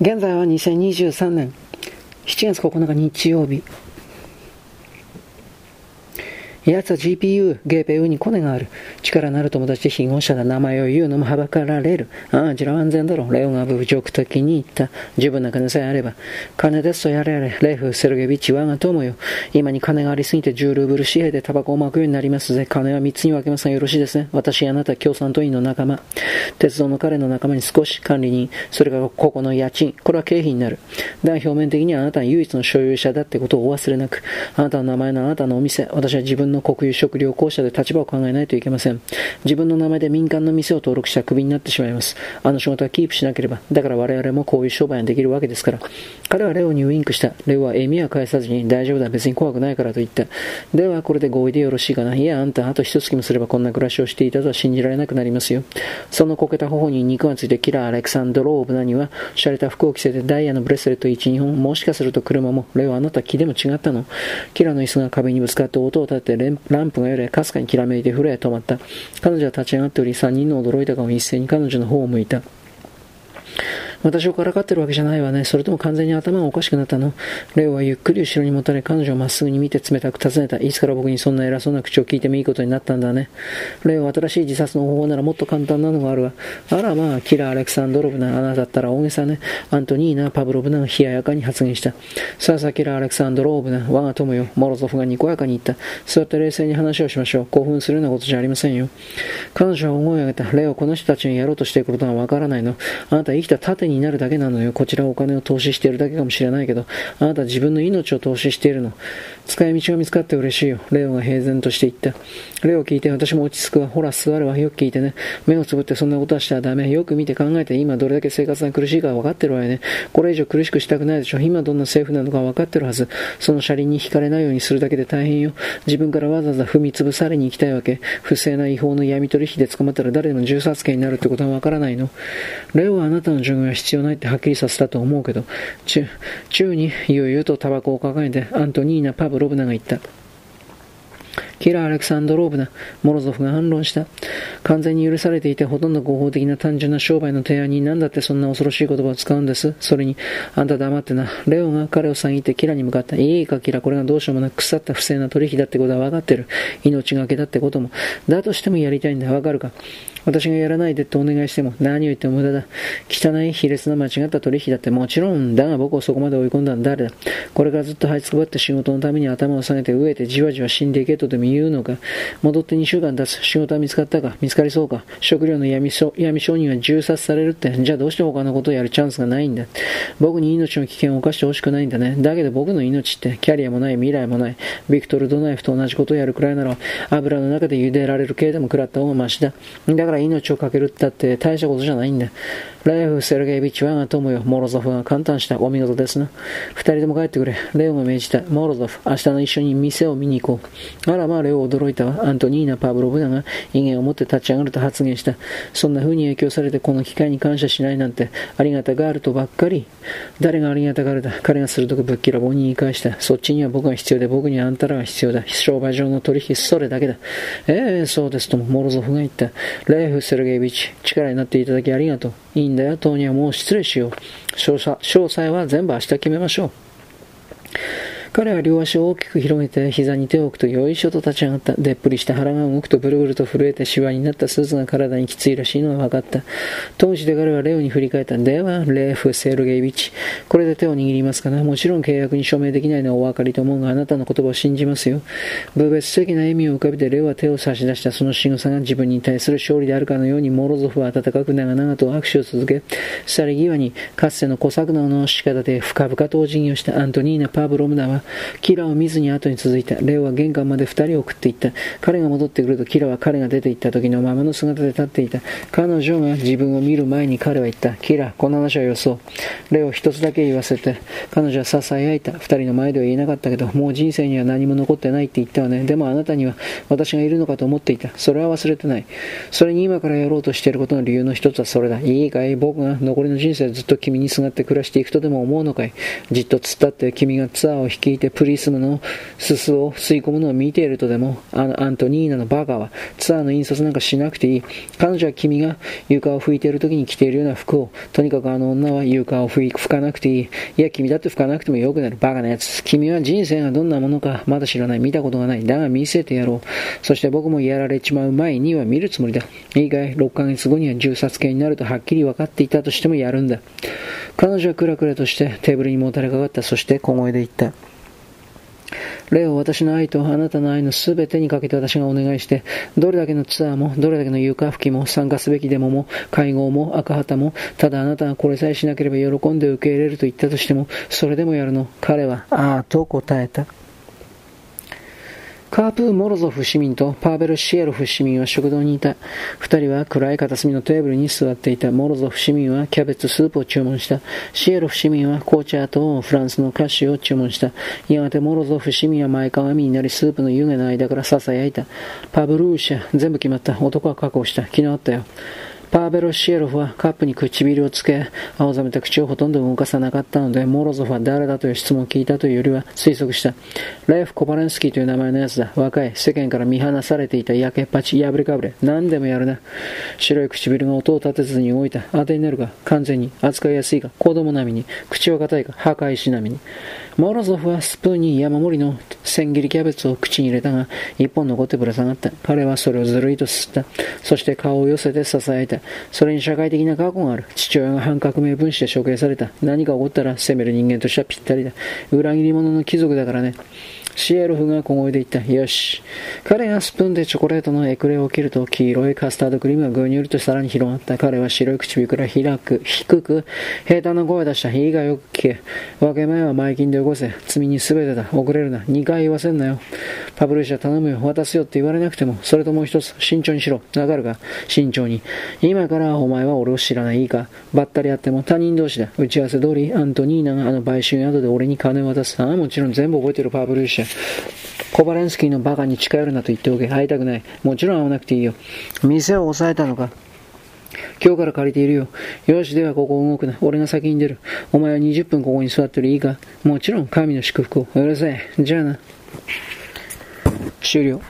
現在は2023年7月9日日曜日。奴は GPU、ゲーペウにコネがある。力のある友達で非合者だ。名前を言うのもはばかられる。ああ、じら安全だろ。レオンが侮辱的に言った。十分な金さえあれば。金ですとやれやれ。レフ、セルゲビッチ、我が友よ。今に金がありすぎて10ルーブル紙幣でタバコを巻くようになりますぜ。金は3つに分けますがよろしいですね。私、あなた、共産党員の仲間。鉄道の彼の仲間に少し管理人。それからここの家賃。これは経費になる。だが表面的にはあなたは唯一の所有者だってことをお忘れなく。あなたの名前のあなたのお店。私は自分のの国有食料公社で立場を考えないといけません。自分の名前で民間の店を登録したらクビになってしまいます。あの仕事はキープしなければ。だから我々もこういう商売ができるわけですから。彼はレオにウインクした。レオは笑みは返さずに大丈夫だ、別に怖くないからと言った。ではこれで合意でよろしいかな。いや、あんた、あと一月もすればこんな暮らしをしていたとは信じられなくなりますよ。そのこけた頬に肉がついてキラー・アレクサンドローブナには、洒落た服を着せてダイヤのブレスレット1、2本、もしかすると車も、レオあなた気でも違ったの。キラの椅子が壁にぶつかって音を立ててランプが揺れ、かすかにきらめいて風呂へ止まった。彼女は立ち上がっており、三人の驚いた顔を一斉に彼女の方を向いた。私をからかってるわけじゃないわね。それとも完全に頭がおかしくなったの？レオはゆっくり後ろにもたれ彼女をまっすぐに見て冷たく尋ねた。いつから僕にそんな偉そうな口を聞いてもいいことになったんだね。レオは新しい自殺の方法ならもっと簡単なのがあるわ。あらまあ、キラー・アレクサンドロブナ、あなただったら大げさね。アントニーナ・パブロブナが冷ややかに発言した。さあさあ、キラー・アレクサンドローブナ、我が友よ。モロゾフがにこやかに言った。座って冷静に話をしましょう。興奮するようなことじゃありませんよ。彼女は思い上げた。レオ、この人たちにやろうとしていることがわからないの。あなた生きた盾にになるだけなのよ。こちらお金を投資しているだけかもしれないけど、あなた自分の命を投資しているの。使い道が見つかって嬉しいよ。レオが平然として言った。レオを聞いて私も落ち着くわ。ほら、座るわ。よく聞いてね。目をつぶってそんなことはしたらダメ。よく見て考えて今どれだけ生活が苦しいか分かってるわよね。これ以上苦しくしたくないでしょ。今どんな政府なのか分かってるはず。その車輪に惹かれないようにするだけで大変よ。自分からわざわざ踏み潰されに行きたいわけ。不正な違法の闇取引で捕まったら誰でも銃殺刑になるってことは分からないの。レオはあなたの従軍は必要ないってはっきりさせたと思うけど、宙、宙にゆうゆうとタバコを抱えてアントニーナ・パブロブナが言った。キラー・アレクサンドローブナ、モロゾフが反論した。完全に許されていてほとんど合法的な単純な商売の提案に何だってそんな恐ろしい言葉を使うんです。それに、あんた黙ってな。レオが彼を遮ってキラに向かった。いいかキラ、これがどうしようもなく腐った不正な取引だってことは分かってる。命がけだってことも。だとしてもやりたいんだ。わかるか？私がやらないでってお願いしても何を言っても無駄だ。汚い卑劣な間違った取引だってもちろんだが僕をそこまで追い込んだのは誰だこれからずっと這いつくばって仕事のために頭を下げて飢えてじわじわ死んでいけとでも言うのか戻って2週間経つ。仕事は見つかったか？見つかりそうか？食料の闇闇商人は銃殺されるって。じゃあどうして他のことをやるチャンスがないんだ？僕に命の危険を冒してほしくないんだね。だけど僕の命ってキャリアもない未来もない。ビクトル・ドナイフと同じことをやるくらいなら油の中で茹でられる系でも食らった方がマシだ。だから命を懸けるってって大したことじゃないんだ。レイフ・セルゲイビッチはが友よ。モロゾフが簡単した。お見事ですな。二人とも帰ってくれ。レオが命じた。モロゾフ、明日の一緒に店を見に行こう。あらまあ、レオ驚いたわ。アントニーナ・パブロブナが威厳を持って立ち上がると発言した。そんな風に影響されてこの機会に感謝しないなんて、ありがたがあるとばっかり。誰がありがたがるだ。彼が鋭くぶっきらぼうに言い返した。そっちには僕が必要で、僕にはあんたらが必要だ。商売上の取引、それだけだ。ええそうですとも、モロゾフが言った。レイフ・セルゲイビッチ、力になっていただきありがとう。いいんだよ、党にはもう失礼しよう。詳細は全部明日決めましょう。彼は両足を大きく広げて膝に手を置くとよいしょと立ち上がった。でっぷりした腹が動くとブルブルと震えてシワになったスーツが体にきついらしいのは分かった。当時で彼はレオに振り返った。では、レーフ・セルゲイビッチ。これで手を握りますかなもちろん契約に署名できないのはお分かりと思うが、あなたの言葉を信じますよ。部別的な笑みを浮かべてレオは手を差し出したその仕草が自分に対する勝利であるかのようにモロゾフは温かく長々と握手を続け、去り際にかつての小作能の仕方で深々とお辞儀をしたアントニーナ・パブロムナはキラを見ずに後に続いた。レオは玄関まで二人を送っていった。彼が戻ってくるとキラは彼が出て行った時のままの姿で立っていた。彼女が自分を見る前に彼は言った。キラ、この話はよそう。レオ一つだけ言わせて、彼女は囁いた。二人の前では言えなかったけど、もう人生には何も残ってないって言ったわね。でもあなたには私がいるのかと思っていた。それは忘れてない。それに今からやろうとしていることの理由の一つはそれだ。いいかい？僕が残りの人生ずっと君にすがって暮らしていくとでも思うのかい？じっと突っ立って君がツアーを率いてプリスムのすすを吸い込むのを見ているとでも、あのアントニーナのバカはツアーの引率なんかしなくていい。彼女は君が床を拭いている時に着ているような服を、とにかくあの女は床を拭かなくていい。いや、君だって拭かなくてもよくなる。バカなやつ。君は人生がどんなものかまだ知らない。見たことがない。だが見せてやろう。そして僕もやられちまう前には見るつもりだ。いいかい ?6 ヶ月後には銃殺刑になるとはっきり分かっていたとしてもやるんだ。彼女はクラクラとしてテーブルにもたれかかった。そして小声で言った。例を私の愛とあなたの愛のすべてにかけて私がお願いして、どれだけのツアーも、どれだけの床吹きも、参加すべきデモも、会合も、赤旗も、ただあなたがこれさえしなければ喜んで受け入れると言ったとしても、それでもやるの？彼は、ああ、と答えた。カープ・モロゾフ市民とパーベル・シエロフ市民は食堂にいた。二人は暗い片隅のテーブルに座っていた。モロゾフ市民はキャベツスープを注文した。シエロフ市民は紅茶とフランスの菓子を注文した。やがてモロゾフ市民は前かがみになりスープの湯気の間から囁いた。パブルーシャ、全部決まった。男は確保した。昨日あったよ。パーベロシエロフはカップに唇をつけ、青ざめた口をほとんど動かさなかったので、モロゾフは誰だという質問を聞いたというよりは推測した。レイフ・コバレンスキーという名前のやつだ。若い、世間から見放されていた焼けっぱち、破れかぶれ。何でもやるな。白い唇が音を立てずに動いた。当てになるか完全に。扱いやすいか子供並みに。口は硬いか破壊し並みに。モロゾフはスプーンに山盛りの千切りキャベツを口に入れたが、一本残ってぶら下がった。彼はそれをずるいと吸った。そして顔を寄せて囁いた。それに社会的な過去がある。父親が反革命分子で処刑された。何か起こったら責める人間としてはぴったりだ。裏切り者の貴族だからね。シエロフが小声で言った。よし。彼がスプーンでチョコレートのエクレを切ると、黄色いカスタードクリームがぐにゅりとさらに広がった。彼は白い唇から開く、低く、平坦な声を出した。いいがよく聞け。分け前は前金で起こせ。罪に全てだ。遅れるな。二回言わせんなよ。パブリッシャー頼むよ。渡すよって言われなくても、それともう一つ、慎重にしろ。わかるか？慎重に。今からお前は俺を知らない。いいか？ばったり会っても他人同士だ。打ち合わせ通り、アントニーナがあの売春宿で俺に金を渡す。ああ、もちろん全部覚えてるパブリッシャー。コバレンスキーのバカに近寄るなと言っておけ。会いたくない。もちろん会わなくていいよ。店を抑えたのか？今日から借りているよ。よし、ではここ動くな。俺が先に出る。お前は20分ここに座ってるいいか？もちろん神の祝福を。うるせえ。じゃあな。終了。